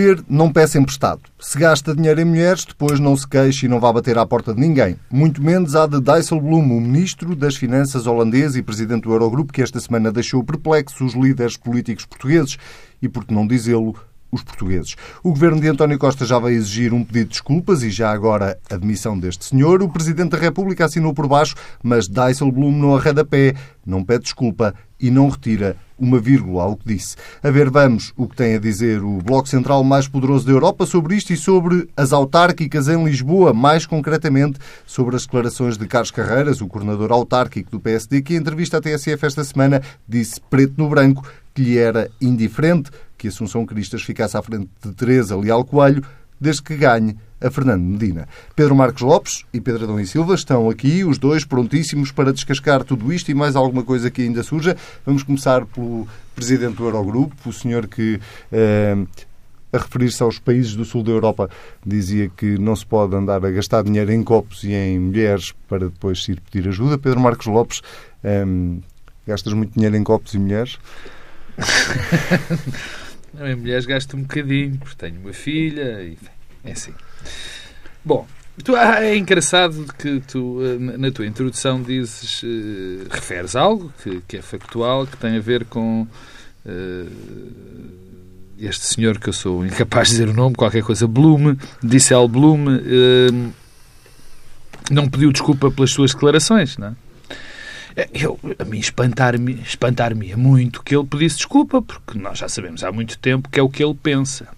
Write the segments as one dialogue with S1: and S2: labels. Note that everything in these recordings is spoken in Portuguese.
S1: Beber, não peça emprestado. Se gasta dinheiro em mulheres, depois não se queixe e não vá bater à porta de ninguém. Muito menos a de Dijsselbloem, o ministro das Finanças holandês e presidente do Eurogrupo, que esta semana deixou perplexos os líderes políticos portugueses e, por que não dizê-lo, os portugueses. O governo de António Costa já vai exigir um pedido de desculpas e já agora a demissão deste senhor. O Presidente da República assinou por baixo, mas Dijsselbloem não arreda pé, não pede desculpa e não retira uma vírgula ao que disse. A ver, vamos o que tem a dizer o Bloco Central mais poderoso da Europa sobre isto e sobre as autárquicas em Lisboa, mais concretamente sobre as declarações de Carlos Carreiras, o coordenador autárquico do PSD, que em entrevista à TSF esta semana disse preto no branco que lhe era indiferente que Assunção Cristas ficasse à frente de Teresa Leal Coelho, desde que ganhe a Fernando Medina. Pedro Marcos Lopes e Pedro Adão e Silva estão aqui, os dois prontíssimos para descascar tudo isto e mais alguma coisa que ainda surja. Vamos começar pelo presidente do Eurogrupo, o senhor que, eh, a referir-se aos países do sul da Europa, dizia que não se pode andar a gastar dinheiro em copos e em mulheres para depois ir pedir ajuda. Pedro Marcos Lopes, eh, gastas muito dinheiro em copos e mulheres?
S2: Não, em mulheres gasto um bocadinho, porque tenho uma filha e é assim. Bom, tu, ah, é engraçado que tu, eh, na tua introdução, dizes, uh, referes algo que, que, é factual, que tem a ver com uh, este senhor que eu sou incapaz de dizer o nome, qualquer coisa, Bloom, Dissel Bloom, uh, não pediu desculpa pelas suas declarações, não é? É, eu, a mim espantar-me espantar muito que ele pedisse desculpa, porque nós já sabemos há muito tempo que é o que ele pensa.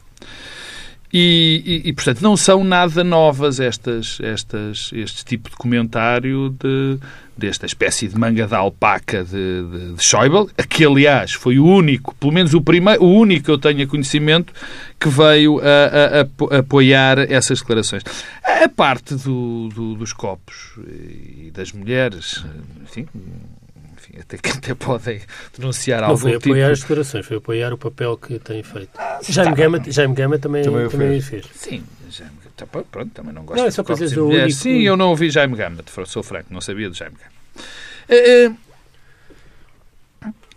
S2: E, e, e, portanto, não são nada novas estas, estas, este tipo de comentário de, desta espécie de manga de alpaca de, de, de Schäuble, que, aliás, foi o único, pelo menos o primeiro, o único que eu tenha conhecimento, que veio a, a, a apoiar essas declarações. A parte do, do, dos copos e das mulheres, enfim, enfim, até que até podem denunciar algo.
S3: Não foi apoiar tipo... as declarações, foi apoiar o papel que tem feito. Ah, Jaime, Gama, Jaime Gama também, também, também fez.
S2: Sim, Jaime, tá, pronto, também não gosto não, é só de do único... Sim, eu não ouvi Jaime Gama, sou franco, não sabia de Jaime Gama. Uh, a,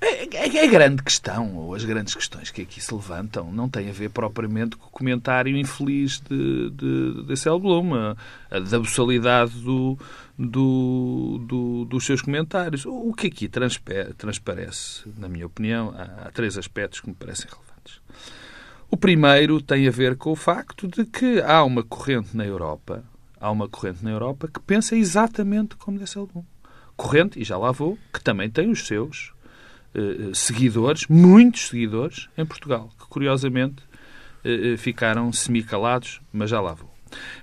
S2: a, grande questão, ou as grandes questões que aqui se levantam, não têm a ver propriamente com o comentário infeliz de, de, de Cel Blum, da abussalidade do, do, do, dos seus comentários. O, que aqui transparece, na minha opinião, há, há três aspectos que me parecem relevantes. O primeiro tem a ver com o facto de que há uma corrente na Europa, há uma corrente na Europa que pensa exatamente como Blum. Corrente, e já lá vou, que também tem os seus seguidores, muitos seguidores, em Portugal, que curiosamente eh, eh, ficaram semicalados, mas já lá vou.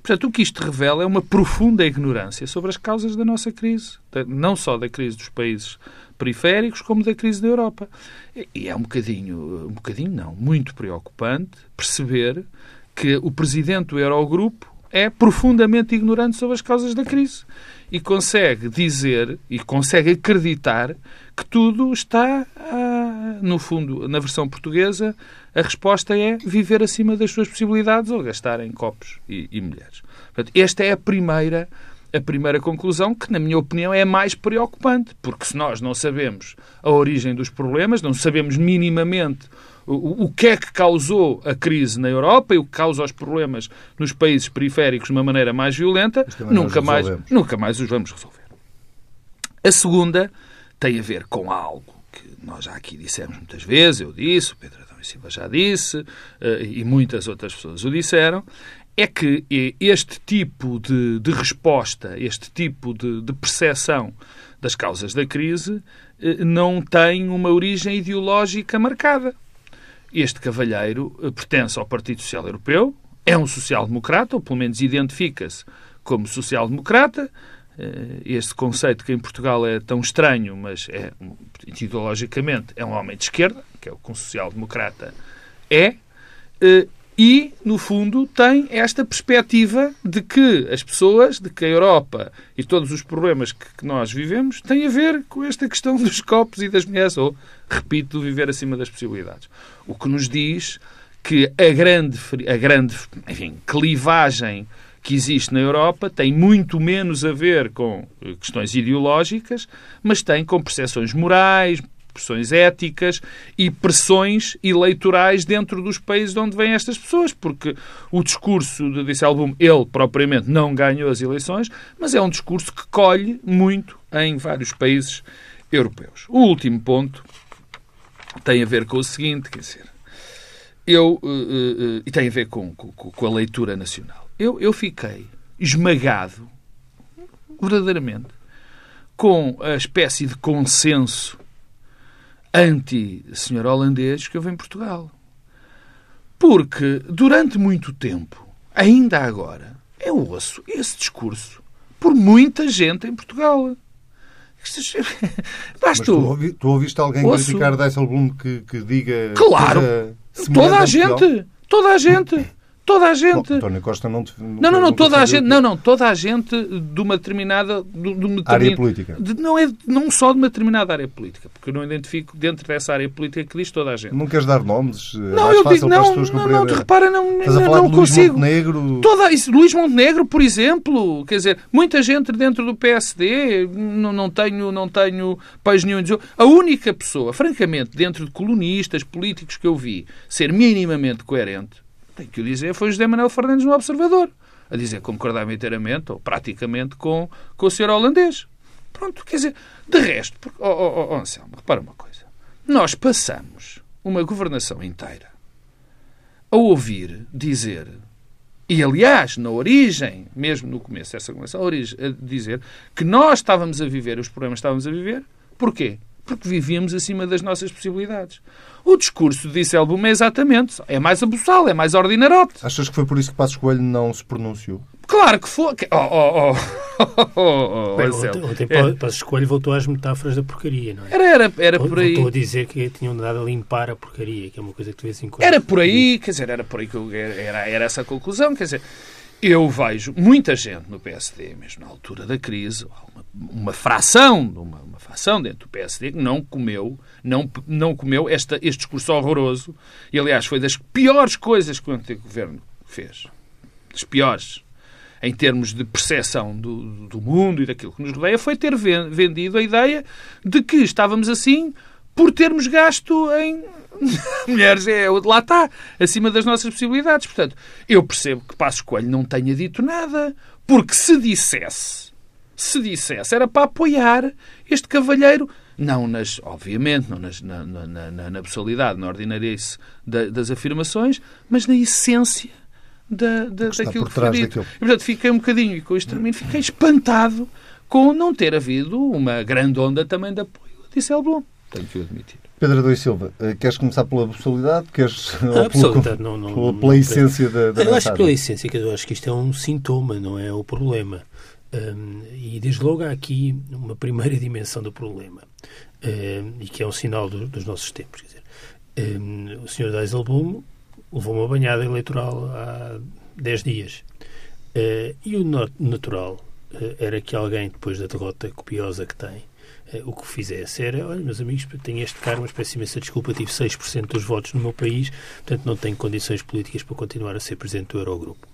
S2: Portanto, o que isto revela é uma profunda ignorância sobre as causas da nossa crise, não só da crise dos países periféricos, como da crise da Europa. E é um bocadinho, um bocadinho não, muito preocupante perceber que o presidente do Eurogrupo é profundamente ignorante sobre as causas da crise e consegue dizer e consegue acreditar que tudo está, ah, no fundo, na versão portuguesa, a resposta é viver acima das suas possibilidades ou gastar em copos e, e mulheres. Portanto, esta é a primeira, a primeira conclusão que, na minha opinião, é mais preocupante, porque se nós não sabemos a origem dos problemas, não sabemos minimamente o, o que é que causou a crise na Europa e o que causa os problemas nos países periféricos de uma maneira mais violenta, nunca mais, nunca mais os vamos resolver. A segunda tem a ver com algo que nós já aqui dissemos muitas vezes, eu disse, o Pedro Adão e Silva já disse, eh, e muitas outras pessoas o disseram, é que este tipo de, de resposta, este tipo de, de percepção das causas da crise eh, não tem uma origem ideológica marcada. Este cavalheiro eh, pertence ao Partido Social Europeu, é um social-democrata, ou pelo menos identifica-se como social-democrata. Eh, este conceito que em Portugal é tão estranho, mas é, ideologicamente é um homem de esquerda, que é o que um social-democrata é, eh, e, no fundo, tem esta perspectiva de que as pessoas, de que a Europa e todos os problemas que, que nós vivemos têm a ver com esta questão dos copos e das mulheres, ou, repito, do viver acima das possibilidades. O que nos diz que a grande, a grande enfim, clivagem que existe na Europa tem muito menos a ver com questões ideológicas, mas tem com percepções morais, pressões éticas e pressões eleitorais dentro dos países de onde vêm estas pessoas, porque o discurso de Disselboom, ele propriamente não ganhou as eleições, mas é um discurso que colhe muito em vários países europeus. O último ponto tem a ver com o seguinte, quer dizer, eu, uh, uh, uh, e tem a ver com, com, com a leitura nacional. Eu, eu fiquei esmagado, verdadeiramente, com a espécie de consenso anti-senhor holandês que houve em Portugal. Porque, durante muito tempo, ainda agora, eu ouço esse discurso por muita gente em Portugal.
S1: Mas tu, ouvi, tu ouviste alguém ouço... criticar Dijsselbloem que, que diga...
S2: Claro! Toda a gente! Toda a gente! Toda a gente.
S1: António Costa não. Te,
S2: não, não, não, toda a gente. Não, não, toda a gente de uma determinada. De, uma
S1: área política.
S2: De, não, é, não só de uma determinada área política, porque eu não identifico dentro dessa área política que diz toda a gente.
S1: Não queres dar nomes? É
S2: não, eu digo, não, não, não, tu repara, não, Estás não, a falar não de Luís consigo.
S1: Montenegro.
S2: Toda, isso, Luís Montenegro, por exemplo, quer dizer, muita gente dentro do PSD, não, não tenho, não tenho pais nenhum. A única pessoa, francamente, dentro de colonistas políticos que eu vi ser minimamente coerente tem que o dizer, foi José Manuel Fernandes no Observador, a dizer concordava inteiramente, ou praticamente, com, com o senhor holandês. Pronto, quer dizer, de resto, porque, oh, oh, oh, Anselmo, repara uma coisa. Nós passamos uma governação inteira a ouvir dizer, e aliás, na origem, mesmo no começo dessa governação, a, origem, a dizer que nós estávamos a viver os problemas que estávamos a viver. Porquê? Porque vivíamos acima das nossas possibilidades. O discurso de Disselboom é exatamente. É mais abussal, é mais ordinarote.
S1: Achas que foi por isso que Passos Coelho não se pronunciou?
S2: Claro que foi. Oh, oh, oh. oh, oh Bem,
S3: ontem, ontem é. Passos Coelho voltou às metáforas da porcaria, não é?
S2: Era, era, era por aí.
S3: Voltou a dizer que tinham dado a limpar a porcaria, que é uma coisa que tu vês em.
S2: Era por aí, quer dizer, era por aí que eu, era, era essa a conclusão, quer dizer. Eu vejo muita gente no PSD, mesmo na altura da crise, uma, uma fração, uma, uma fração dentro do PSD que não comeu não, não comeu esta, este discurso horroroso. E, aliás, foi das piores coisas que o antigo governo fez. Das piores. Em termos de percepção do, do mundo e daquilo que nos rodeia, foi ter vendido a ideia de que estávamos assim por termos gasto em mulheres. É, lá está, acima das nossas possibilidades. Portanto, eu percebo que Passos Coelho não tenha dito nada, porque se dissesse, se dissesse, era para apoiar este cavalheiro não nas, obviamente, não nas, na, na, na, na absolidade, na ordinarice da, das afirmações, mas na essência da, da, que daquilo que foi dito. E, portanto, fiquei um bocadinho, e com isto termino, fiquei espantado com não ter havido uma grande onda também de apoio a Disselblom. Tenho que o admitir.
S1: Pedro Adão Silva, eh, queres começar pela absolutidade? Queres, a absolutidade, não, não, pela, pela essência da, da
S3: Eu acho pela essência, que eu acho que isto é um sintoma, não é o problema. Um, e desde logo há aqui uma primeira dimensão do problema, um, e que é um sinal do, dos nossos tempos. Quer dizer, um, o Sr. Dijsselbloem levou uma banhada eleitoral há 10 dias. Uh, e o natural uh, era que alguém, depois da derrota copiosa que tem, uh, o que fizesse era: olha, meus amigos, tenho este cargo, mas peço imensa desculpa, tive 6% dos votos no meu país, portanto não tenho condições políticas para continuar a ser presidente do Eurogrupo.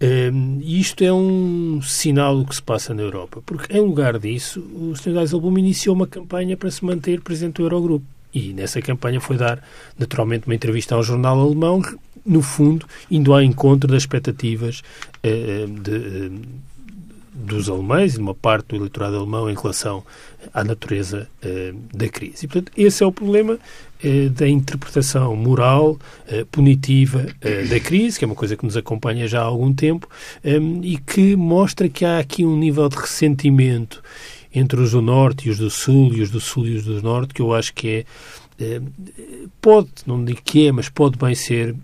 S3: Um, e isto é um sinal do que se passa na Europa, porque em lugar disso, o Sr. Dijsselbloem iniciou uma campanha para se manter presidente do Eurogrupo. E nessa campanha foi dar, naturalmente, uma entrevista a um jornal alemão, no fundo, indo ao encontro das expectativas uh, de, uh, dos alemães e de uma parte do eleitorado alemão em relação à natureza uh, da crise. E, portanto, esse é o problema uh, da interpretação moral, uh, punitiva da crise, que é uma coisa que nos acompanha já há algum tempo, um, e que mostra que há aqui um nível de ressentimento entre os do Norte e os do Sul, e os do Sul e os do Norte, que eu acho que é pode, não digo que é, mas pode bem ser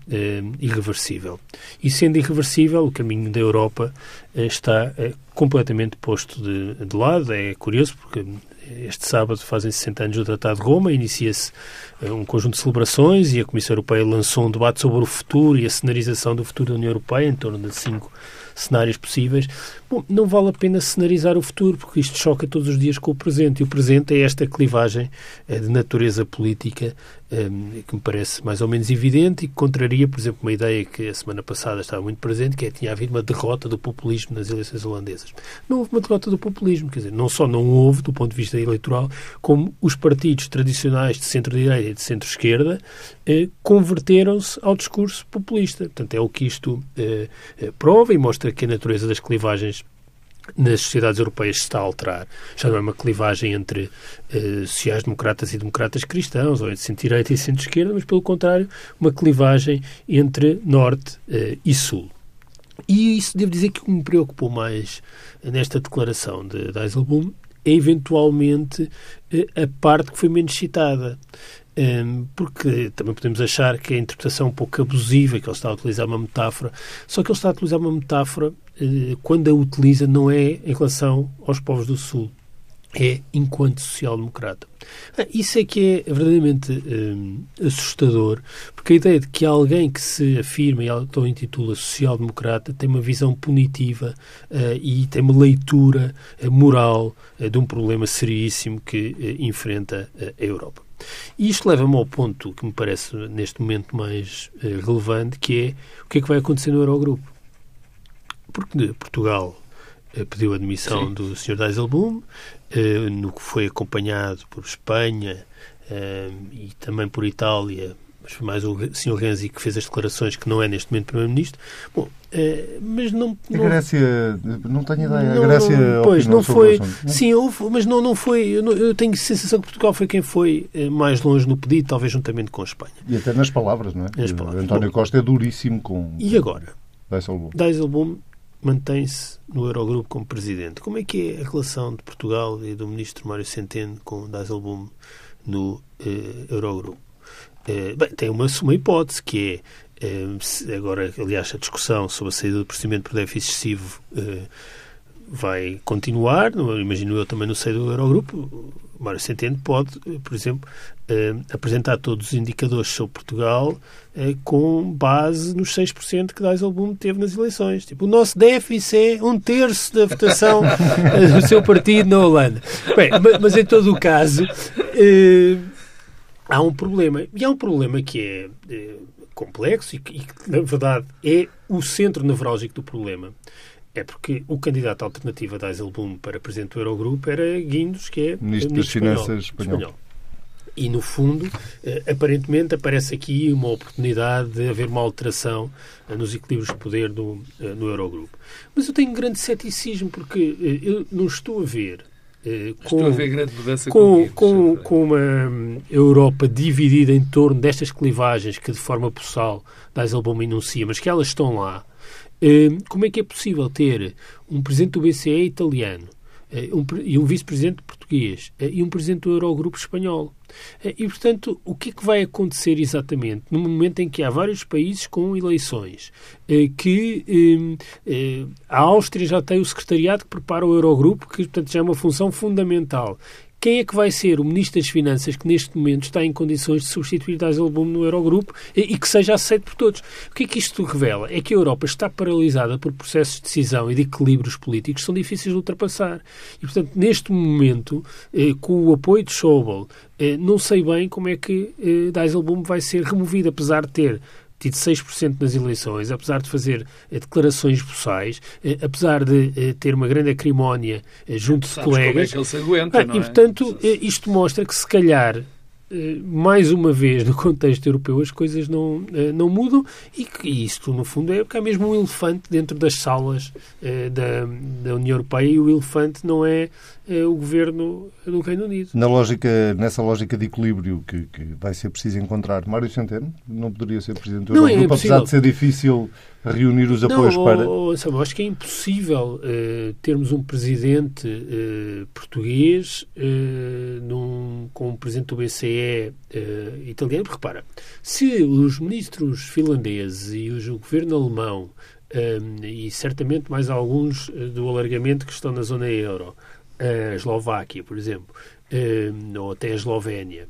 S3: irreversível. E sendo irreversível, o caminho da Europa está completamente posto de, de lado. É curioso porque este sábado fazem 60 anos do Tratado de Roma, inicia-se eh, um conjunto de celebrações e a Comissão Europeia lançou um debate sobre o futuro e a cenarização do futuro da União Europeia em torno de cinco cenários possíveis. Bom, não vale a pena cenarizar o futuro, porque isto choca todos os dias com o presente. E o presente é esta clivagem eh, de natureza política um, que me parece mais ou menos evidente e que contraria, por exemplo, uma ideia que a semana passada estava muito presente, que é que tinha havido uma derrota do populismo nas eleições holandesas. Não houve uma derrota do populismo, quer dizer, não só não houve, do ponto de vista eleitoral, como os partidos tradicionais de centro-direita e de centro-esquerda eh, converteram-se ao discurso populista. Portanto, é o que isto eh, eh prova e mostra que a natureza das clivagens nas sociedades europeias se está a alterar. Já não é uma clivagem entre sociais-democratas e democratas cristãos, ou entre centro-direita e centro-esquerda, mas, pelo contrário, uma clivagem entre norte e sul. E isso, devo dizer, que o que me preocupou mais nesta declaração de Dijsselbloem é, eventualmente, a parte que foi menos citada. Um, ehm, porque também podemos achar que a interpretação é um pouco abusiva, que ele está a utilizar uma metáfora, só que ele está a utilizar uma metáfora eh, quando a utiliza, não é em relação aos povos do Sul, é enquanto social-democrata. Ah, isso é que é verdadeiramente eh, assustador, porque a ideia de que alguém que se afirma e auto-intitula social-democrata tem uma visão punitiva uh, e tem uma leitura uh, moral de um problema seríssimo que enfrenta a Europa. E isto leva-me ao ponto que me parece neste momento mais relevante, que é o que é que vai acontecer no Eurogrupo porque Portugal eh, pediu a admissão Sim. do Sr. Dijsselbloem, eh, no que foi acompanhado por Espanha eh, e também por Itália, mas foi mais o Sr. Renzi que fez as declarações que não é neste momento Primeiro-Ministro. Bom, mas não,
S1: não... A Grécia, não tenho ideia, não, a Grécia
S3: Pois, não foi, sim, houve, mas não, não foi, eu, não, eu, tenho a sensação que Portugal foi quem foi mais longe no pedido, talvez juntamente com a Espanha.
S1: E até nas palavras, não é? Nas palavras. António Bom, Costa é duríssimo com...
S3: E agora?
S1: Dijsselbloem.
S3: Dijsselbloem mantém-se no Eurogrupo como presidente. Como é que é a relação de Portugal e do ministro Mário Centeno com Dijsselbloem no eh, Eurogrupo? Eh, bem, tem uma, uma hipótese que é, eh, agora, aliás, a discussão sobre a saída do procedimento por déficit excessivo eh, vai continuar, imagino eu também no seio do Eurogrupo. Mário Centeno pode, por exemplo, eh, apresentar todos os indicadores sobre Portugal eh, com base nos 6% que Dijsselbloem teve nas eleições. Tipo, o nosso déficit é um terço da votação do seu partido na Holanda. Bem, mas em todo o caso, há um problema. E há um problema que é complexo e que, na verdade, é o centro nevrálgico do problema. É porque o candidato alternativo a Dijsselbloem para presidente do Eurogrupo era Guindos, que é
S1: ministro, das Finanças espanhol. espanhol.
S3: E, no fundo, eh, aparentemente aparece aqui uma oportunidade de haver uma alteração eh, nos equilíbrios de poder do, eh, no Eurogrupo. Mas eu tenho um grande ceticismo, porque eu não estou a ver
S2: com, grande mudança
S3: com, com, com, uma Europa dividida em torno destas clivagens que de forma possal Dijsselbloem enuncia, mas que elas estão lá, hum, como é que é possível ter um presidente do BCE italiano um, e um vice-presidente português e um presidente do Eurogrupo espanhol? Eh, e, portanto, o que é que vai acontecer exatamente no momento em que há vários países com eleições? Eh, que eh, a Áustria já tem o secretariado que prepara o Eurogrupo, que, portanto, já é uma função fundamental. Quem é que vai ser o Ministro das Finanças que neste momento está em condições de substituir Dijsselbloem no Eurogrupo e, que seja aceito por todos? O que é que isto revela? É que a Europa está paralisada por processos de decisão e de equilíbrios políticos que são difíceis de ultrapassar. E, portanto, neste momento, eh, com o apoio de Schäuble, eh, não sei bem como é que eh, Dijsselbloem vai ser removido, apesar de ter tido 6% nas eleições, apesar de fazer eh, declarações boçais, eh, apesar de eh, ter uma grande acrimónia junto de colegas. Como é
S2: que ele se aguenta, ah,
S3: e, é? portanto, isto mostra que, se calhar, mais uma vez, no contexto europeu, as coisas não, não mudam e que isto, no fundo, é porque há mesmo um elefante dentro das salas da, da União Europeia e o elefante não é o governo do Reino Unido.
S1: Na lógica, nessa lógica de equilíbrio que, que vai ser preciso encontrar, Mário Centeno não poderia ser Presidente do Eurogrupo, é apesar de ser difícil reunir os apoios
S3: não,
S1: para...
S3: Oh, sabe, acho que é impossível uh, termos um Presidente uh, português uh, num, com um Presidente do BCE italiano. Porque, repara, se os ministros finlandeses e o governo alemão e certamente mais alguns do alargamento que estão na zona euro a Eslováquia, por exemplo, ou até a Eslovénia,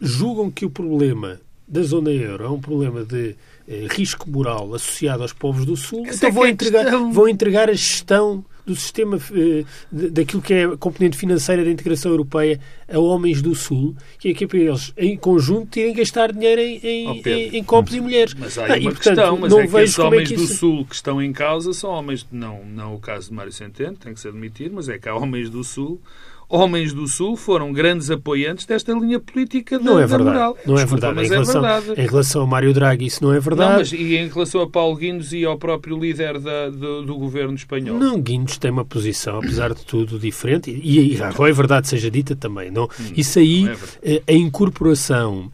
S3: julgam que o problema da zona euro é um problema de risco moral associado aos povos do Sul, Essa então é vão, é entregar, vão entregar a gestão do sistema eh, daquilo que é a componente financeira da integração europeia a homens do Sul, que é que é para eles, em conjunto, irem gastar dinheiro em, em, oh, em, em copos e mulheres.
S2: Mas há ah, uma e, portanto, questão, mas não é que os homens é que isso... do Sul que estão em causa são homens, não, não o caso de Mário Centeno, tem que ser admitido, mas é que há homens do Sul homens do Sul foram grandes apoiantes desta linha política
S3: não
S2: da,
S3: é verdade.
S2: moral.
S3: Não é verdade. Mas em relação, é verdade. Em relação a Mário Draghi, isso não é verdade. Não, mas
S2: e em relação a Paulo Guindos e ao próprio líder da, do, do, governo espanhol?
S3: Não, Guindos tem uma posição, apesar de tudo, diferente. E, e agora é verdade seja dita também. Não, hum, isso aí, não é eh, a incorporação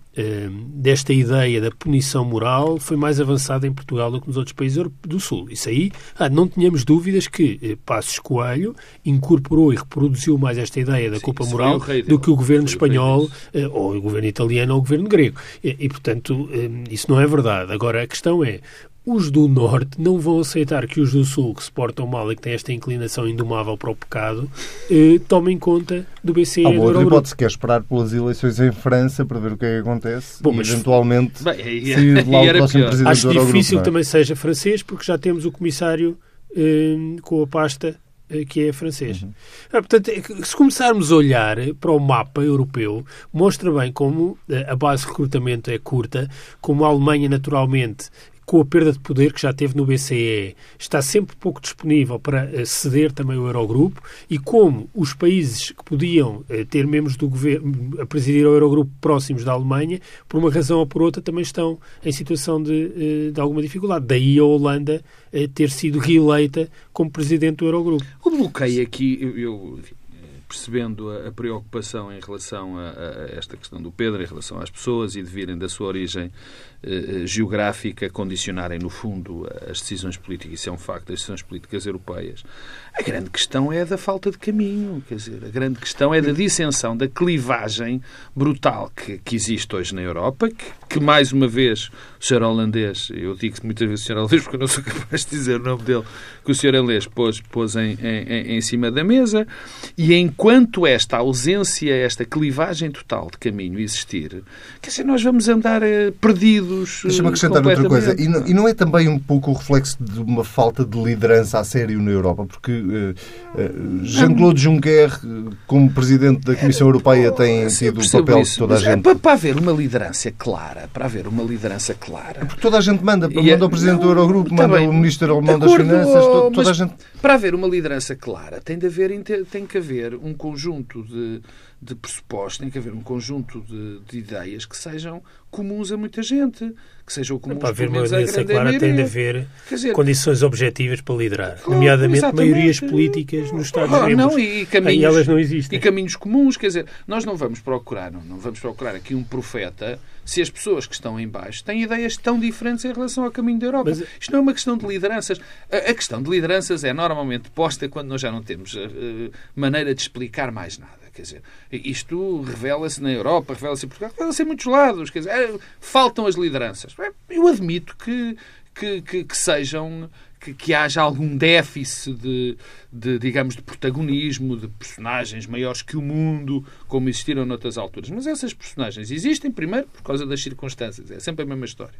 S3: desta ideia da punição moral foi mais avançada em Portugal do que nos outros países do Sul. Isso aí, ah, não tínhamos dúvidas que eh, Passos Coelho incorporou e reproduziu mais esta ideia da Sim, culpa moral do que o governo espanhol, eh, ou o governo italiano ou o governo grego. E, e, portanto, ehm, isso não é verdade. Agora, a questão é, os do Norte não vão aceitar que os do Sul, que se portam mal e que têm esta inclinação indomável para o pecado, eh, tomem conta do BCE.
S1: Há uma outra hipótese que é esperar pelas eleições em França para ver o que é que acontece Bom, e, mas... eventualmente, Bem, e, se lá o próximo presidente
S3: Acho do difícil que é? também seja francês, porque já temos o comissário eh, com a pasta eh, que é francês. Uhum. Ah, portanto, é se começarmos a olhar para o mapa europeu, mostra bem como eh, a base de recrutamento é curta, como a Alemanha, naturalmente, com a perda de poder que já teve no BCE, está sempre pouco disponível para eh, ceder também o Eurogrupo e como os países que podiam eh, ter membros do governo a presidir o Eurogrupo próximos da Alemanha, por uma razão ou por outra, também estão em situação de, eh, de alguma dificuldade. Daí a Holanda ter sido reeleita como presidente do Eurogrupo.
S2: O bloqueio aqui, eu, eu percebendo a, preocupação em relação a, a, esta questão do Pedro, em relação às pessoas e de virem da sua origem geográfica condicionarem, no fundo, as decisões políticas. Isso é um facto, as decisões políticas europeias. A grande questão é da falta de caminho. Quer dizer, a grande questão é da dissensão, da clivagem brutal que, que existe hoje na Europa, que, que, mais uma vez o senhor holandês, eu digo muitas vezes o senhor holandês porque eu não sou capaz de dizer o nome dele, que o senhor holandês pôs, pôs em, em, em cima da mesa, e enquanto esta ausência, esta clivagem total de caminho existir, quer dizer, nós vamos andar eh, perdidos
S1: Deixa-me acrescentar outra coisa. E não, e não, é também um pouco o reflexo de uma falta de liderança a sério na Europa? Porque uh, uh, Jean-Claude Juncker, como presidente da Comissão Europeia, tem sido o papel isso, de toda a é gente.
S2: Para, para haver uma liderança clara, para haver uma liderança clara.
S1: Porque toda a gente manda. Manda é, o presidente não, do Eurogrupo, manda bem, o ministro alemão das Finanças, toda a gente.
S2: Para haver uma liderança clara, tem, de haver, tem que haver um conjunto de de pressupostos, tem que haver um conjunto de, de, ideias que sejam comuns a muita gente, que sejam comuns
S3: para haver uma liderança clara tem de haver dizer, condições objetivas para liderar, claro, nomeadamente exatamente. maiorias políticas nos Estados-membros.
S2: Oh, não, e, caminhos, elas não existem. E caminhos comuns, quer dizer, nós não vamos procurar, não, não vamos procurar aqui um profeta se as pessoas que estão em baixo têm ideias tão diferentes em relação ao caminho da Europa. Mas, Isto não é uma questão de lideranças. A, a, questão de lideranças é normalmente posta quando nós já não temos uh, maneira de explicar mais nada. Quer dizer, isto revela-se na Europa, revela-se em Portugal, revela-se em muitos lados. Quer dizer, é, faltam as lideranças. Eu admito que, que, que, que sejam que, que, haja algum déficit de, de, digamos, de protagonismo, de personagens maiores que o mundo, como existiram noutras alturas. Mas essas personagens existem, primeiro, por causa das circunstâncias. É sempre a mesma história.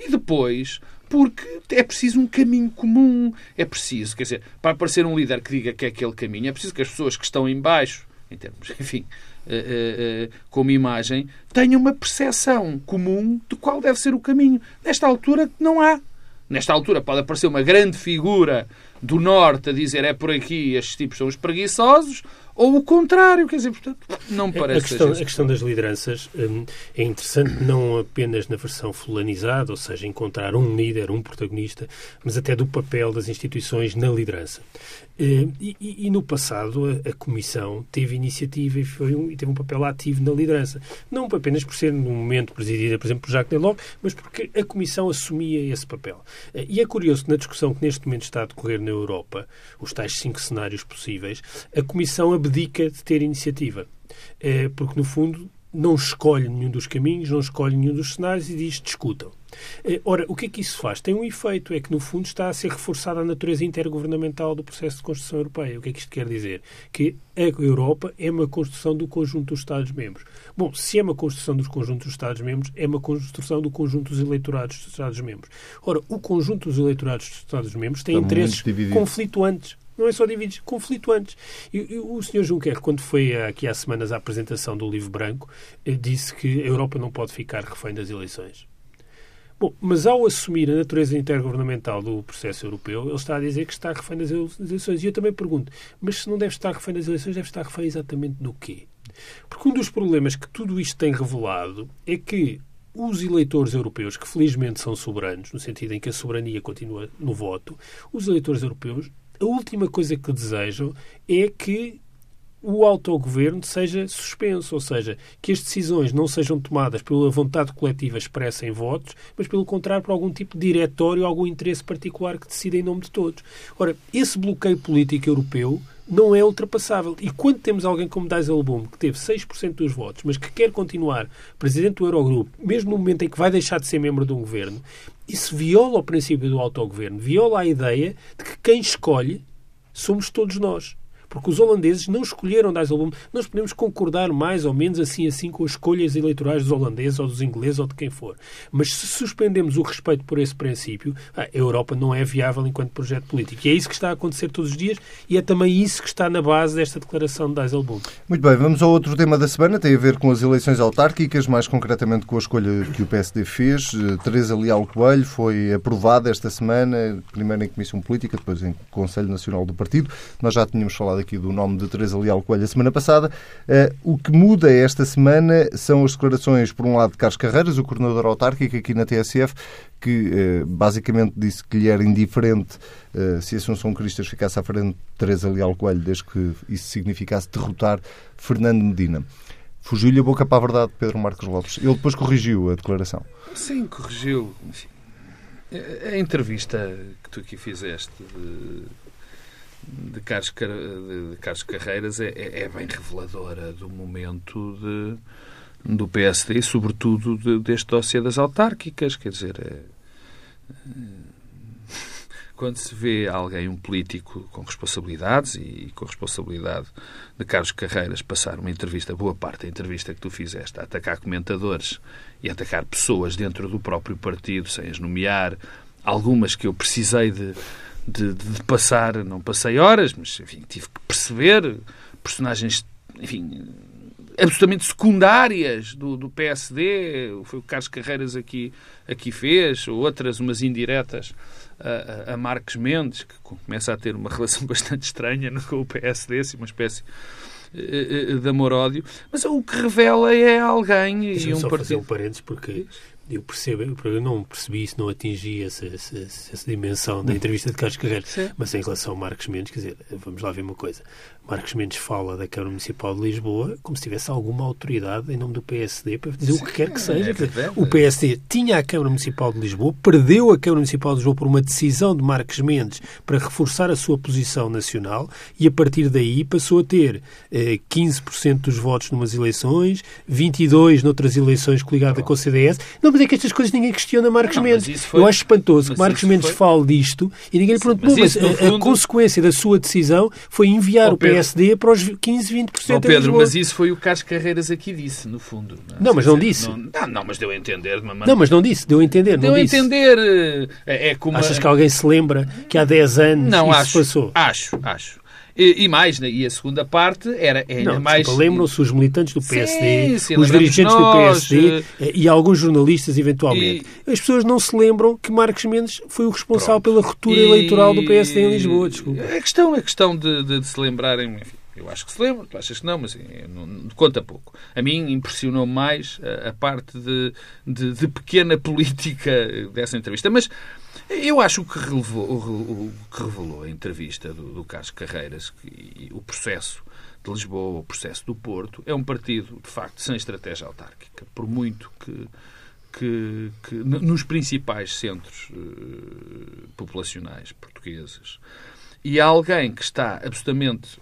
S2: E depois, porque é preciso um caminho comum. É preciso, quer dizer, para aparecer um líder que diga que é aquele caminho, é preciso que as pessoas que estão em baixo em termos, enfim, uh, uh, como imagem, tenha uma percepção comum de qual deve ser o caminho. Nesta altura, não há. Nesta altura pode aparecer uma grande figura do Norte a dizer é por aqui, estes tipos são os preguiçosos, ou o contrário, quer dizer, portanto, não me parece
S3: a questão, a questão das lideranças hum, é interessante não apenas na versão fulanizada, ou seja, encontrar um líder, um protagonista, mas até do papel das instituições na liderança. Hum, e, e, e no passado a, a, Comissão teve iniciativa e, foi um, e teve um papel ativo na liderança. Não apenas por ser, no momento, presidida, por exemplo, por Jacques Delors, mas porque a Comissão assumia esse papel. Hum, e é curioso que na discussão que neste momento está a decorrer na Europa, os tais cinco cenários possíveis, a Comissão abdica de ter iniciativa. É, porque, no fundo, não escolhe nenhum dos caminhos, não escolhe nenhum dos cenários e diz discutam. Eh, ora, o que é que isso faz? Tem um efeito, é que no fundo está a ser reforçada a natureza intergovernamental do processo de construção europeia. O que é que isto quer dizer? Que a Europa é uma construção do conjunto dos Estados-membros. Bom, se é uma construção dos conjuntos dos Estados-membros, é uma construção do conjunto dos eleitorados dos Estados-membros. Ora, o conjunto dos eleitorados dos Estados-membros tem interesses conflituantes não é só divididos, conflituantes. E, e, o Sr. Juncker, quando foi aqui há semanas à apresentação do livro branco, eh, disse que a Europa não pode ficar refém das eleições. Bom, mas ao assumir a natureza intergovernamental do processo europeu, ele está a dizer que está refém das eleições. E eu também pergunto, mas se não deve estar refém das eleições, deve estar refém exatamente do quê? Porque um dos problemas que tudo isto tem revelado é que os eleitores europeus, que felizmente são soberanos, no sentido em que a soberania continua no voto, os eleitores europeus, a última coisa que desejam é que o autogoverno seja suspenso, ou seja, que as decisões não sejam tomadas pela vontade coletiva expressa em votos, mas pelo contrário por algum tipo de diretório, algum interesse particular que decida em nome de todos. Ora, esse bloqueio político europeu não é ultrapassável. E quando temos alguém como Dijsselbloem, que teve 6% dos votos, mas que quer continuar presidente do Eurogrupo, mesmo no momento em que vai deixar de ser membro de um governo, isso viola o princípio do autogoverno, viola a ideia de que quem escolhe somos todos nós porque os holandeses não escolheram Dijsselbloem. Nós podemos concordar mais ou menos assim assim com as escolhas eleitorais dos holandeses ou dos ingleses ou de quem for. Mas se suspendemos o respeito por esse princípio, a Europa não é viável enquanto projeto político. E é isso que está a acontecer todos os dias e é também isso que está na base desta declaração de Dijsselbloem.
S1: Muito bem, vamos ao outro tema da semana, tem a ver com as eleições autárquicas, mais concretamente com a escolha que o PSD fez. Eh, Teresa Leal Coelho foi aprovada esta semana, primeiro em Comissão Política, depois em Conselho Nacional do Partido. Nós já tínhamos falado aqui do nome de Teresa Leal Coelho a semana passada. Uh, o que muda esta semana são as declarações, por um lado, de Carlos Carreiras, o coordenador autárquico aqui na TSF, que uh, basicamente disse que lhe era indiferente uh, se Assunção Cristas ficasse à frente de Teresa Leal Coelho, desde que isso significasse derrotar Fernando Medina. Fugiu-lhe a boca para a verdade, Pedro Marcos Lopes. Ele depois corrigiu a declaração.
S2: Sim, corrigiu. A entrevista que tu aqui fizeste de de Carlos, de Carlos Carreiras é, é, é, bem reveladora do momento de, do PSD e, sobretudo, de, deste dossiê das autárquicas. Quer dizer, é, é, quando se vê alguém, um político com responsabilidades e com responsabilidade de Carlos Carreiras passar uma entrevista, boa parte da entrevista que tu fizeste, a atacar comentadores e atacar pessoas dentro do próprio partido, sem as nomear, algumas que eu precisei de de, de, passar, não passei horas, mas enfim, tive que perceber personagens, enfim, absolutamente secundárias do, do PSD, foi o que Carlos Carreiras aqui, aqui fez, outras, umas indiretas a, a, Marcos Mendes, que começa a ter uma relação bastante estranha com o PSD, assim, uma espécie eh, eh, de amor-ódio, mas o que revela é alguém
S3: e um só partido... fazer um parênteses porque eu percebo, eu não percebi isso, não atingi essa, essa, essa dimensão da entrevista de Carlos Carreiro, Sim. mas em relação a Marcos Mendes, quer dizer, vamos lá ver uma coisa. Marcos Mendes fala da Câmara Municipal de Lisboa como se tivesse alguma autoridade em nome do PSD para dizer Sim, o que quer que seja. É o PSD tinha a Câmara Municipal de Lisboa, perdeu a Câmara Municipal de Lisboa por uma decisão de Marcos Mendes para reforçar a sua posição nacional e a partir daí passou a ter eh, 15% dos votos numas eleições, 22% noutras eleições coligadas com o CDS. Não, mas é que estas coisas ninguém questiona Marcos não, Mendes. Foi... Eu acho espantoso que Marcos Mendes foi... fale disto e ninguém lhe pergunta, mas, mas a, fundo... a, consequência da sua decisão foi enviar o PSD para os 15, 20%
S2: oh, Pedro, mas isso foi o que as Carreiras aqui disse, no fundo.
S3: Não, não mas não disse.
S2: Não, não, mas deu a entender de uma
S3: maneira... Não, mas não disse, deu a entender.
S2: Deu
S3: a
S2: entender. Eh, é, é como...
S3: Achas que alguém se lembra que há 10 anos não, isso
S2: acho,
S3: passou?
S2: Acho, acho. E, e, mais, né? e a segunda parte era ainda
S3: não,
S2: mais.
S3: Lembram-se os militantes do PSD, sim, sim, os dirigentes nós, do PSD eh, e alguns jornalistas, eventualmente. E... As pessoas não se lembram que Marcos Mendes foi o responsável Pronto. pela ruptura e... eleitoral do PSD em Lisboa. Desculpa.
S2: A questão, a questão de, de, de se lembrarem. Enfim, eu acho que se lembra, tu achas que não, mas não, não, conta pouco. A mim impressionou mais a, a parte de, de, de, pequena política dessa entrevista. Mas eu acho que, relevou, o, que revelou a entrevista do, do Carlos Carreiras e o processo de Lisboa, o processo do Porto, é um partido, de facto, sem estratégia autárquica. Por muito que, que, que nos principais centros uh, populacionais portugueses. E há alguém que está absolutamente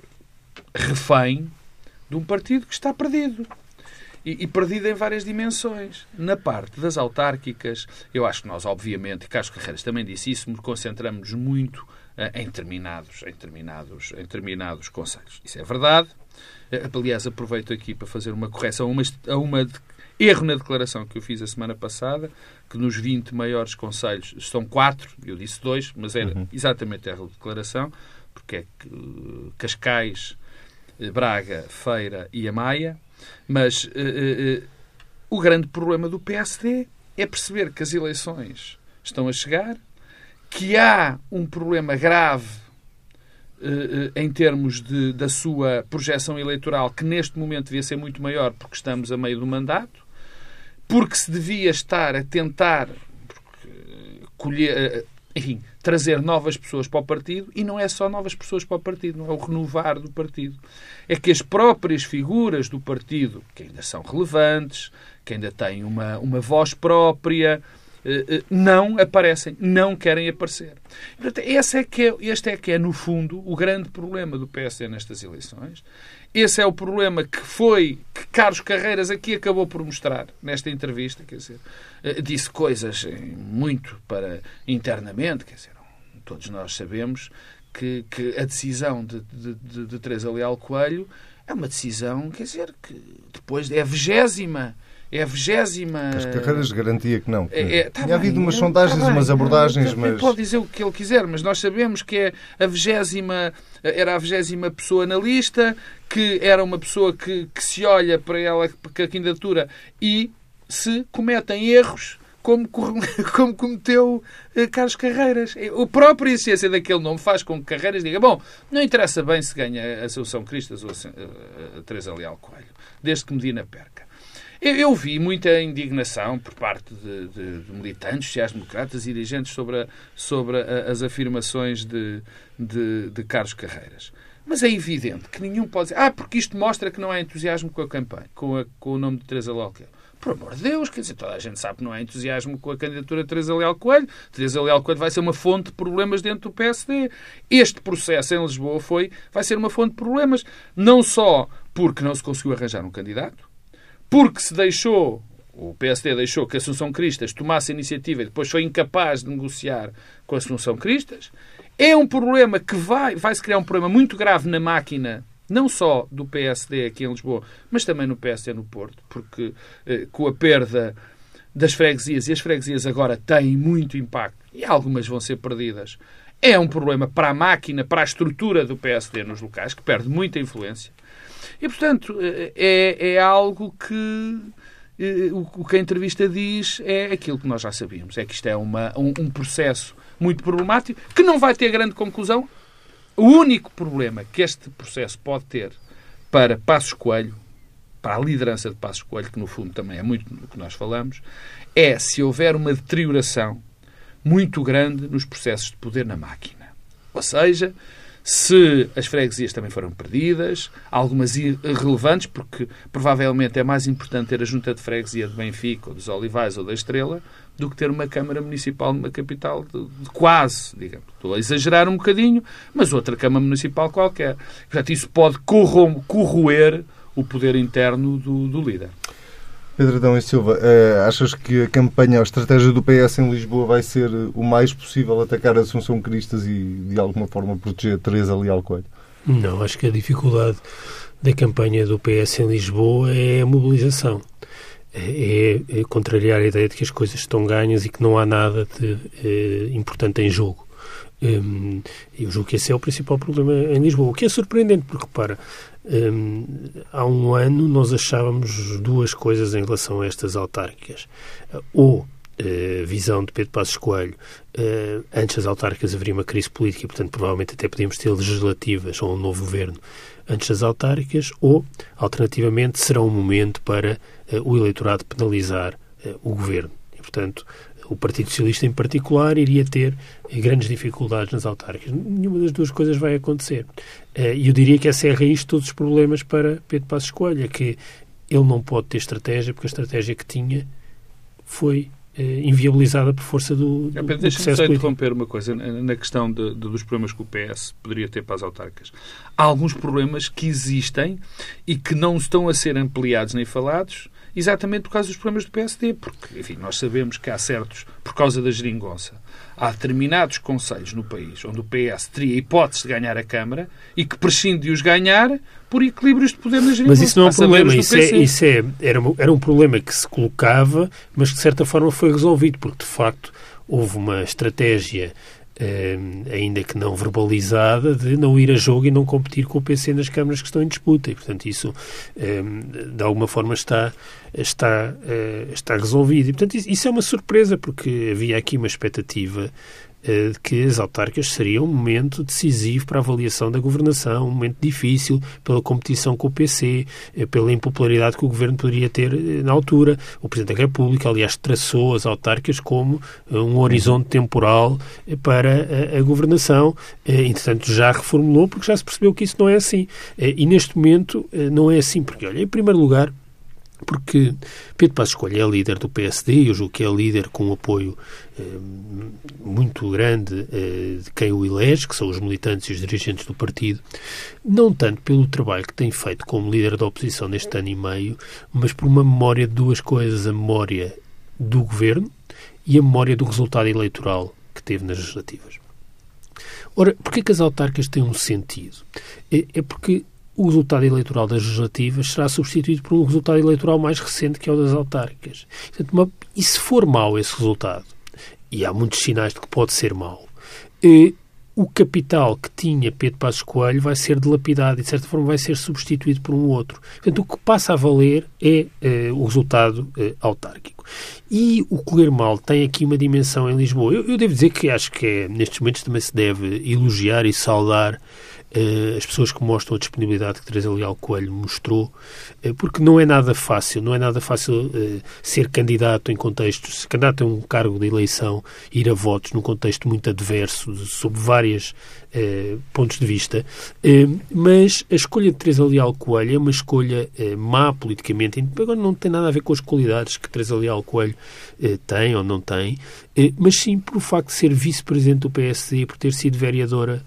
S2: refém de um partido que está perdido. E, e perdida em várias dimensões. Na parte das autárquicas, eu acho que nós, obviamente, e Carlos Carreiras também disse isso, nos concentramos muito uh, em determinados, em determinados, em determinados conselhos. Isso é verdade. Uh, aliás, aproveito aqui para fazer uma correção a uma, a uma erro na declaração que eu fiz a semana passada, que nos 20 maiores conselhos estão quatro, eu disse dois, mas era uhum. exatamente erro de declaração, porque é que Cascais, Braga, Feira e a Maia, mas uh, uh, o grande problema do PSD é perceber que as eleições estão a chegar, que há um problema grave em termos de, da sua projeção eleitoral, que neste momento devia ser muito maior porque estamos a meio do mandato, porque se devia estar a tentar colher, enfim, trazer novas pessoas para o partido e não é só novas pessoas para o partido, não é o renovar do partido. É que as próprias figuras do partido, que ainda são relevantes, que ainda têm uma, uma voz própria, não aparecem, não querem aparecer. Portanto, esse é que é, este é que é, no fundo, o grande problema do PSD nestas eleições. Esse é o problema que foi, que Carlos Carreiras aqui acabou por mostrar nesta entrevista, quer dizer, eh, disse coisas muito para internamente, quer dizer, todos nós sabemos que, que a decisão de, de, de, de Teresa Leal Coelho é uma decisão, quer dizer, que depois é a vigésima é a vigésima.
S1: As carreiras garantia que não. Que é, é, tá Tinha havido umas sondagens, tá umas abordagens, mas.
S2: Pode dizer o que ele quiser, mas nós sabemos que é a vigésima. Era a vigésima pessoa na lista, que era uma pessoa que, que se olha para ela, para a candidatura, e se cometem erros como, como cometeu uh, Carlos Carreiras. A própria essência daquele nome faz com que Carreiras diga: bom, não interessa bem se ganha a Assunção Cristas ou a, a, a Teresa Leal Coelho, desde que Medina perca. Eu, eu vi muita indignação por parte de, de, de militantes, sociais-democratas e dirigentes sobre, a, sobre a, as afirmações de, de, de Carlos Carreiras. Mas é evidente que nenhum pode dizer, ah, porque isto mostra que não há entusiasmo com a campanha, com, a, com o nome de Teresa Lockel. Por amor de Deus, quer dizer, toda a gente sabe que não há entusiasmo com a candidatura de Teresa Leal Coelho. Teresa Leal Coelho vai ser uma fonte de problemas dentro do PSD. Este processo em Lisboa foi, vai ser uma fonte de problemas, não só porque não se conseguiu arranjar um candidato, porque se deixou, o PSD deixou que Assunção Cristas tomasse a iniciativa e depois foi incapaz de negociar com Assunção Cristas, é um problema que vai, vai se criar um problema muito grave na máquina não só do PSD aqui em Lisboa, mas também no PSD no Porto, porque eh, com a perda das freguesias, e as freguesias agora têm muito impacto, e algumas vão ser perdidas, é um problema para a máquina, para a estrutura do PSD nos locais, que perde muita influência. E, portanto, é, é algo que o que a entrevista diz é aquilo que nós já sabíamos. É que isto é uma, um, um processo muito problemático que não vai ter grande conclusão. O único problema que este processo pode ter para Passos Coelho, para a liderança de Passos Coelho, que no fundo também é muito do que nós falamos, é se houver uma deterioração muito grande nos processos de poder na máquina. Ou seja, se as freguesias também foram perdidas, algumas irrelevantes, porque provavelmente é mais importante ter a junta de freguesia de Benfica, ou dos Olivais ou da Estrela, do que ter uma Câmara Municipal numa capital de, de, quase, digamos. Estou a exagerar um bocadinho, mas outra Câmara Municipal qualquer. Portanto, isso pode corroer o poder interno do, do líder.
S1: Pedro Adão e Silva, uh, achas que a campanha, a estratégia do PS em Lisboa vai ser o mais possível atacar Assunção Cristas e, de alguma forma, proteger Teresa Leal Coelho?
S3: Não, acho que a dificuldade da campanha do PS em Lisboa é a mobilização. É, é contrariar a ideia de que as coisas estão ganhas e que não há nada de é, importante em jogo. Um, eu julgo que esse é o principal problema em Lisboa. O que é surpreendente, porque, para um, há um ano nós achávamos duas coisas em relação a estas autárquicas. Ou Uh, visão de Pedro Passos Coelho, uh, antes das autárquicas haveria uma crise política, portanto, provavelmente até podíamos ter legislativas ou um novo governo antes das autárquicas, ou, alternativamente, será um momento para uh, o eleitorado penalizar o governo. E, portanto, o Partido Socialista em particular iria ter grandes dificuldades nas autárquicas. Nenhuma das duas coisas vai acontecer. Eh, e eu diria que essa é a raiz de todos os problemas para Pedro Passos Coelho, é que ele não pode ter estratégia, porque a estratégia que tinha foi eh, inviabilizada por força do, do,
S2: do Deixa-me só interromper uma coisa na questão de, de, dos problemas que o PS poderia ter para as autárquicas. Há alguns problemas que existem e que não estão a ser ampliados nem falados, exatamente por causa dos problemas do PSD, porque, enfim, nós sabemos que há certos, por causa da geringonça, há determinados conselhos no país onde o PS teria hipótese de ganhar a Câmara e que prescinde de os ganhar por equilíbrios de poder na geringonça.
S3: Mas isso não é um problema, isso, é, isso é, era, era um problema que se colocava, mas que de certa forma foi resolvido, porque de facto houve uma estratégia ainda que não verbalizada, de não ir a jogo e não competir com o PC nas câmaras que estão em disputa. E, portanto, isso, eh, de alguma forma, está, está, eh, está resolvido. E, portanto, isso é uma surpresa, porque havia aqui uma expectativa eh, que as autárquicas seriam um momento decisivo para a avaliação da governação, um momento difícil pela competição com o PC, eh, pela impopularidade que o governo poderia ter eh, na altura. O Presidente da República, aliás, traçou as autárquicas como um horizonte temporal para a, a governação. Entretanto, já reformulou porque já se percebeu que isso não é assim. E neste momento não é assim, porque, olha, em primeiro lugar, porque Pedro Passos Coelho é líder do PSD, eu julgo que é líder com um apoio eh, muito grande eh, de quem o elege, que são os militantes e os dirigentes do partido, não tanto pelo trabalho que tem feito como líder da oposição neste ano e meio, mas por uma memória de duas coisas, a memória do governo e a memória do resultado eleitoral que teve nas legislativas. Ora, porquê que as autárquicas têm um sentido? É, é porque o resultado eleitoral das legislativas será substituído por um resultado eleitoral mais recente, que é o das autárquicas. Portanto, uma, e se for mau esse resultado, e há muitos sinais de que pode ser mau, eh, o capital que tinha Pedro Passos Coelho vai ser dilapidado e, de certa forma, vai ser substituído por um outro. Portanto, o que passa a valer é eh, o resultado eh, autárquico. E o colher mal tem aqui uma dimensão em Lisboa. Eu, eu devo dizer que acho que é, nestes momentos também se deve elogiar e saudar as pessoas que mostram a disponibilidade que Teresa Leal Coelho mostrou, uh, porque não é nada fácil, não é nada fácil uh, ser candidato em contextos, ser candidato a um cargo de eleição, ir a votos num contexto muito adverso, sob vários pontos de vista, mas a escolha de Teresa Leal Coelho é uma escolha má politicamente, agora não tem nada a ver com as qualidades que Teresa Leal Coelho tem ou não tem, mas sim por o facto de ser vice-presidente do PSD e por ter sido vereadora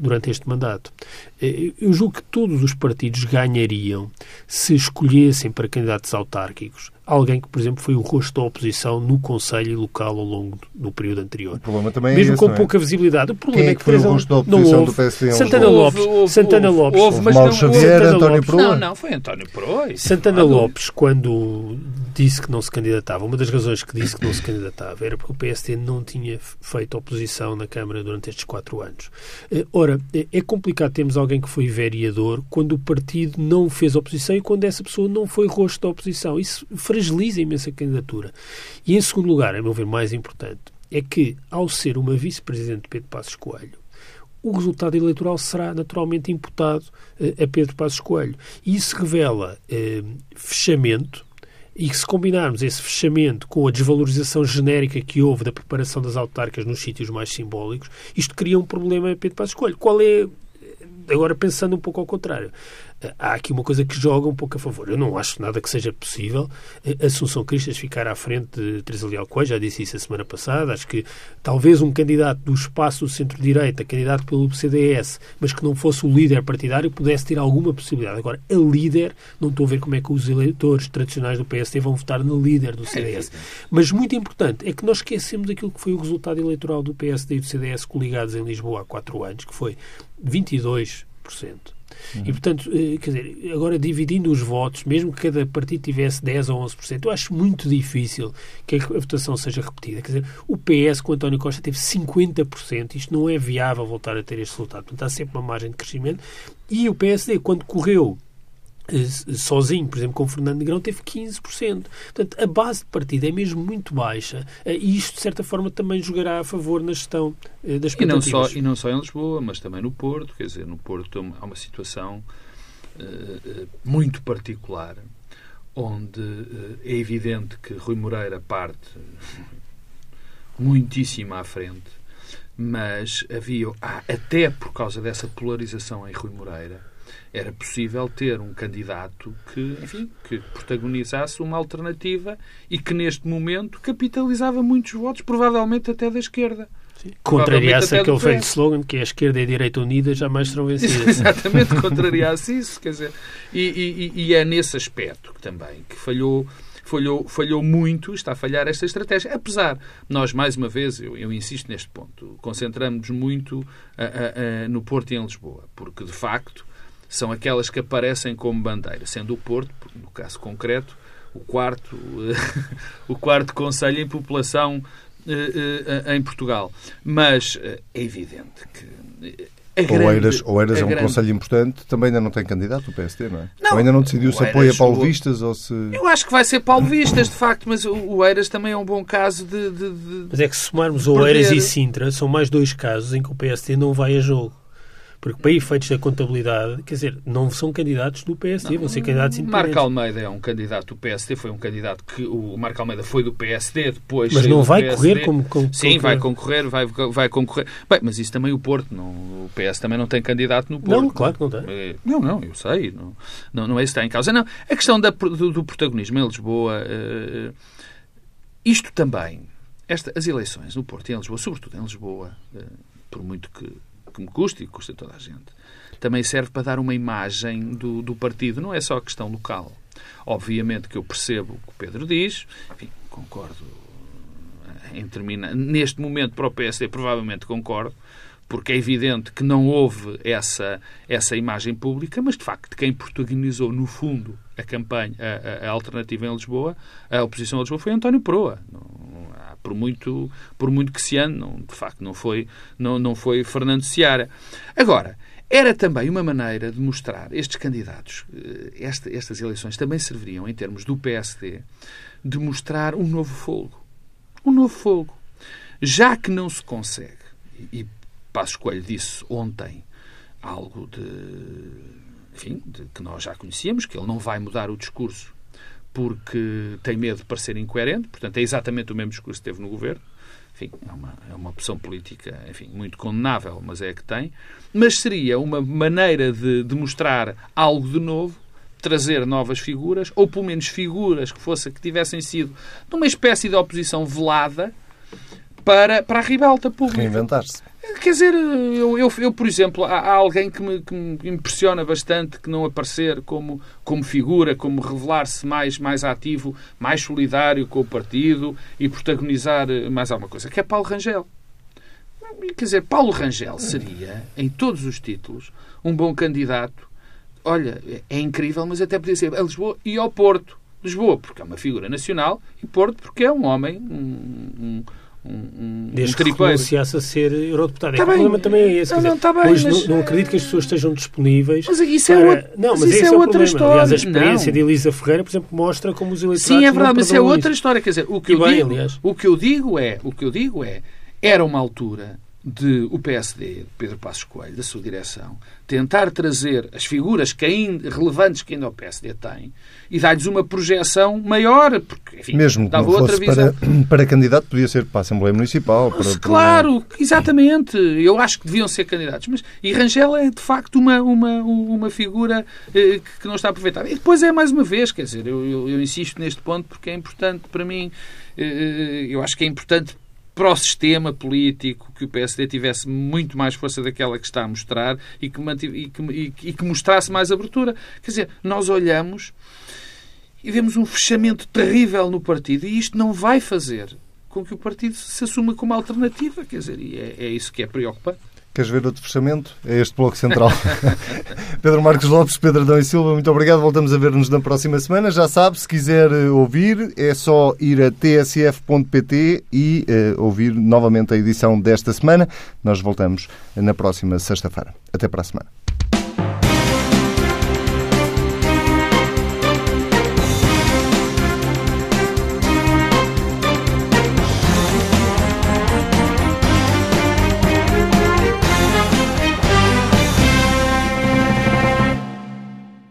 S3: durante este mandato. Eh, eu julgo que todos os partidos ganhariam se escolhessem para candidatos autárquicos alguém que, por exemplo, foi o rosto da oposição no Conselho local ao longo do período anterior.
S1: O problema também
S3: Mesmo
S1: é
S3: com pouca
S1: é?
S3: visibilidade. O
S1: problema Quem é que, foi o rosto da oposição
S3: houve.
S1: do PSD
S3: Santana Lopes. Houve, houve,
S2: Santana
S3: Lopes.
S2: Houve,
S1: mas Mauro Xavier,
S2: Santana
S1: António. Proa.
S2: Não, não, foi António Proa.
S3: Santana Lopes, quando disse que não se candidatava, uma das razões que disse que não se candidatava era porque o PSD não tinha feito oposição na Câmara durante estes quatro anos. Eh, ora, é, é complicado termos alguém que foi vereador quando o partido não fez oposição e quando essa pessoa não foi rosto da oposição. Isso fragiliza imenso a candidatura. E em segundo lugar, a meu ver mais importante, é que ao ser uma vice-presidente de Pedro Passos Coelho, o resultado eleitoral será naturalmente imputado uh, a Pedro Passos Coelho. E isso revela uh, fechamento, e que se combinarmos esse fechamento com a desvalorização genérica que houve da preparação das autarcas nos sítios mais simbólicos, isto cria um problema a Pedro Passos Coelho. Qual é, agora pensando um pouco ao contrário, há aqui uma coisa que joga um pouco a favor. Eu não acho nada que seja possível Assunção Cristas ficar à frente de Teresa Leal Coelho, já disse isso a semana passada. Acho que talvez um candidato do espaço do centro-direita, candidato pelo CDS, mas que não fosse o líder partidário, pudesse ter alguma possibilidade. Agora, a líder, não estou a ver como é que os eleitores tradicionais do PSD vão votar no líder do CDS. Mas muito importante é que nós esquecemos aquilo que foi o resultado eleitoral do PSD e do CDS coligados em Lisboa há quatro anos, que foi 22%. Uhum. E, portanto, eh, quer dizer, agora dividindo os votos, mesmo que cada partido tivesse 10 ou 11%, eu acho muito difícil que a votação seja repetida. Quer dizer, o PS com António Costa teve 50%, isto não é viável voltar a ter este resultado. Portanto, há sempre uma margem de crescimento. E o PSD, quando correu sozinho, por exemplo, com Fernando Negrão, teve 15%. Portanto, a base de partida é mesmo muito baixa eh, e isto, de certa forma, também jogará a favor na gestão eh, das
S2: e não só E não só em Lisboa, mas também no Porto. Quer dizer, no Porto há uma situação uh, muito particular, onde uh, é evidente que Rui Moreira parte muitíssimo à frente, mas havia, até por causa dessa polarização em Rui Moreira, era possível ter um candidato que, enfim, que protagonizasse uma alternativa e que neste momento capitalizava muitos votos, provavelmente até da esquerda.
S3: Contrariasse aquele velho slogan que é a esquerda e a direita unidas jamais serão vencidas.
S2: Exatamente, contrariasse isso. Quer dizer, e, e, e, é nesse aspecto que também que falhou falhou, falhou muito, está a falhar esta estratégia. Apesar, nós, mais uma vez, eu, eu insisto neste ponto, concentramos-nos muito a, a, a, no Porto e em Lisboa, porque, de facto, são aquelas que aparecem como bandeira, sendo o Porto, no caso concreto, o quarto, o quarto conselho em população eh, eh, em Portugal. Mas eh, é evidente que
S1: grande, Oeiras, Oeiras é um grande... conselho importante, também ainda não tem candidato o PSD, não é? Não, ou ainda não decidiu se apoia Paulo Vistas ou se...
S2: Eu acho que vai ser Paulo Vistas, de facto, mas o Oeiras também é um bom caso de... de,
S3: de mas é que se somarmos Oeiras e Sintra, são mais dois casos em que o PSD não vai a jogo. Porque para efeitos da contabilidade, quer dizer, não são candidatos do PSD, não, vão ser candidatos independentes.
S2: Marco Almeida é um candidato do PSD, foi um candidato que o Marco Almeida foi do PSD, depois
S3: Mas não vai correr como, como
S2: Sim, vai concorrer, vai, vai concorrer. Bem, mas isso também o Porto, não, o PS também não tem candidato no Porto.
S3: Não, claro que não tem.
S2: É, não, não, eu sei, não, não, não é isso que está em causa. Não, a questão da, do, do, protagonismo em Lisboa, uh, isto também, esta, as eleições no Porto e em Lisboa, sobretudo em Lisboa, uh, por muito que que me custa e custa toda a gente, também serve para dar uma imagem do, do partido, não é só a questão local. Obviamente que eu percebo o que o Pedro diz, enfim, concordo em terminar. Neste momento, para o PSD, provavelmente concordo, porque é evidente que não houve essa, essa imagem pública, mas de facto quem protagonizou no fundo a campanha, a, a, alternativa em Lisboa, a oposição a Lisboa foi António Proa. Não, por muito, por muito que se ande, não, de facto não foi, não, não foi Fernando Seara. Agora, era também uma maneira de mostrar estes candidatos, eh, esta, estas eleições também serviriam, em termos do PSD, de mostrar um novo fogo. Um novo fogo. Já que não se consegue, e Passo Coelho disse ontem algo de, enfim, de, que nós já conhecíamos, que ele não vai mudar o discurso porque tem medo de parecer incoerente, portanto é exatamente o mesmo discurso que teve no governo. Enfim, é uma, é uma opção política enfim, muito condenável, mas é a que tem. Mas seria uma maneira de, mostrar algo de novo, trazer novas figuras, ou pelo menos figuras que, fosse, que tivessem sido numa espécie de oposição velada para, para a ribalta pública.
S1: Reinventar-se.
S2: Quer dizer, eu, eu, eu por exemplo, há, há alguém que me, que me, impressiona bastante que não aparecer como, como figura, como revelar-se mais, mais ativo, mais solidário com o partido e protagonizar mais alguma coisa, que é Paulo Rangel. Quer dizer, Paulo Rangel seria, em todos os títulos, um bom candidato. Olha, é incrível, mas até podia ser a Lisboa e ao Porto. Lisboa, porque é uma figura nacional, e Porto, porque é um homem, um, um um, um,
S3: Desde um que renunciasse a ser eurodeputado. Tá é, o problema também é esse. Não, não, tá bem, hoje mas... não, não, acredito que as pessoas estejam disponíveis.
S2: Mas isso é para... é, outra, não, mas, mas isso é, é outra problema. história.
S3: Aliás, a experiência não. de Elisa Ferreira, por exemplo, mostra como os eleitores.
S2: Sim, é verdade, mas é outra história. Quer dizer, o que, eu bem, digo, aliás. o que eu digo é, o que eu digo é, era uma altura de o PSD, Pedro Passos Coelho, da sua direção, tentar trazer as figuras que ainda, relevantes que ainda o PSD tem e dar-lhes uma projeção maior, porque, enfim,
S1: Mesmo
S2: dava outra visão.
S1: Para, para candidato, podia ser para a Assembleia Municipal. Para,
S2: claro, para... exatamente. Eu acho que deviam ser candidatos. Mas, e Rangel é, de facto, uma, uma, uma figura eh, que não está aproveitada. E depois é, mais uma vez, quer dizer, eu, eu, eu insisto neste ponto porque é importante para mim, eh, eh eu acho que é importante para o sistema político que o PSD tivesse muito mais força daquela que está a mostrar e que, e que, e que mostrasse mais abertura. Quer dizer, nós olhamos e vemos um fechamento terrível no partido e isto não vai fazer com que o partido se assuma como alternativa. Quer dizer, e é, é isso que é preocupante.
S1: Queres ver outro fechamento? É este bloco central. Pedro Marcos Lopes, Pedro Adão e Silva, muito obrigado. Voltamos a ver-nos na próxima semana. Já sabe, se quiser eh, ouvir, é só ir a tsf.pt e uh, ouvir novamente a edição desta semana. Nós voltamos na próxima sexta-feira. Até para a semana.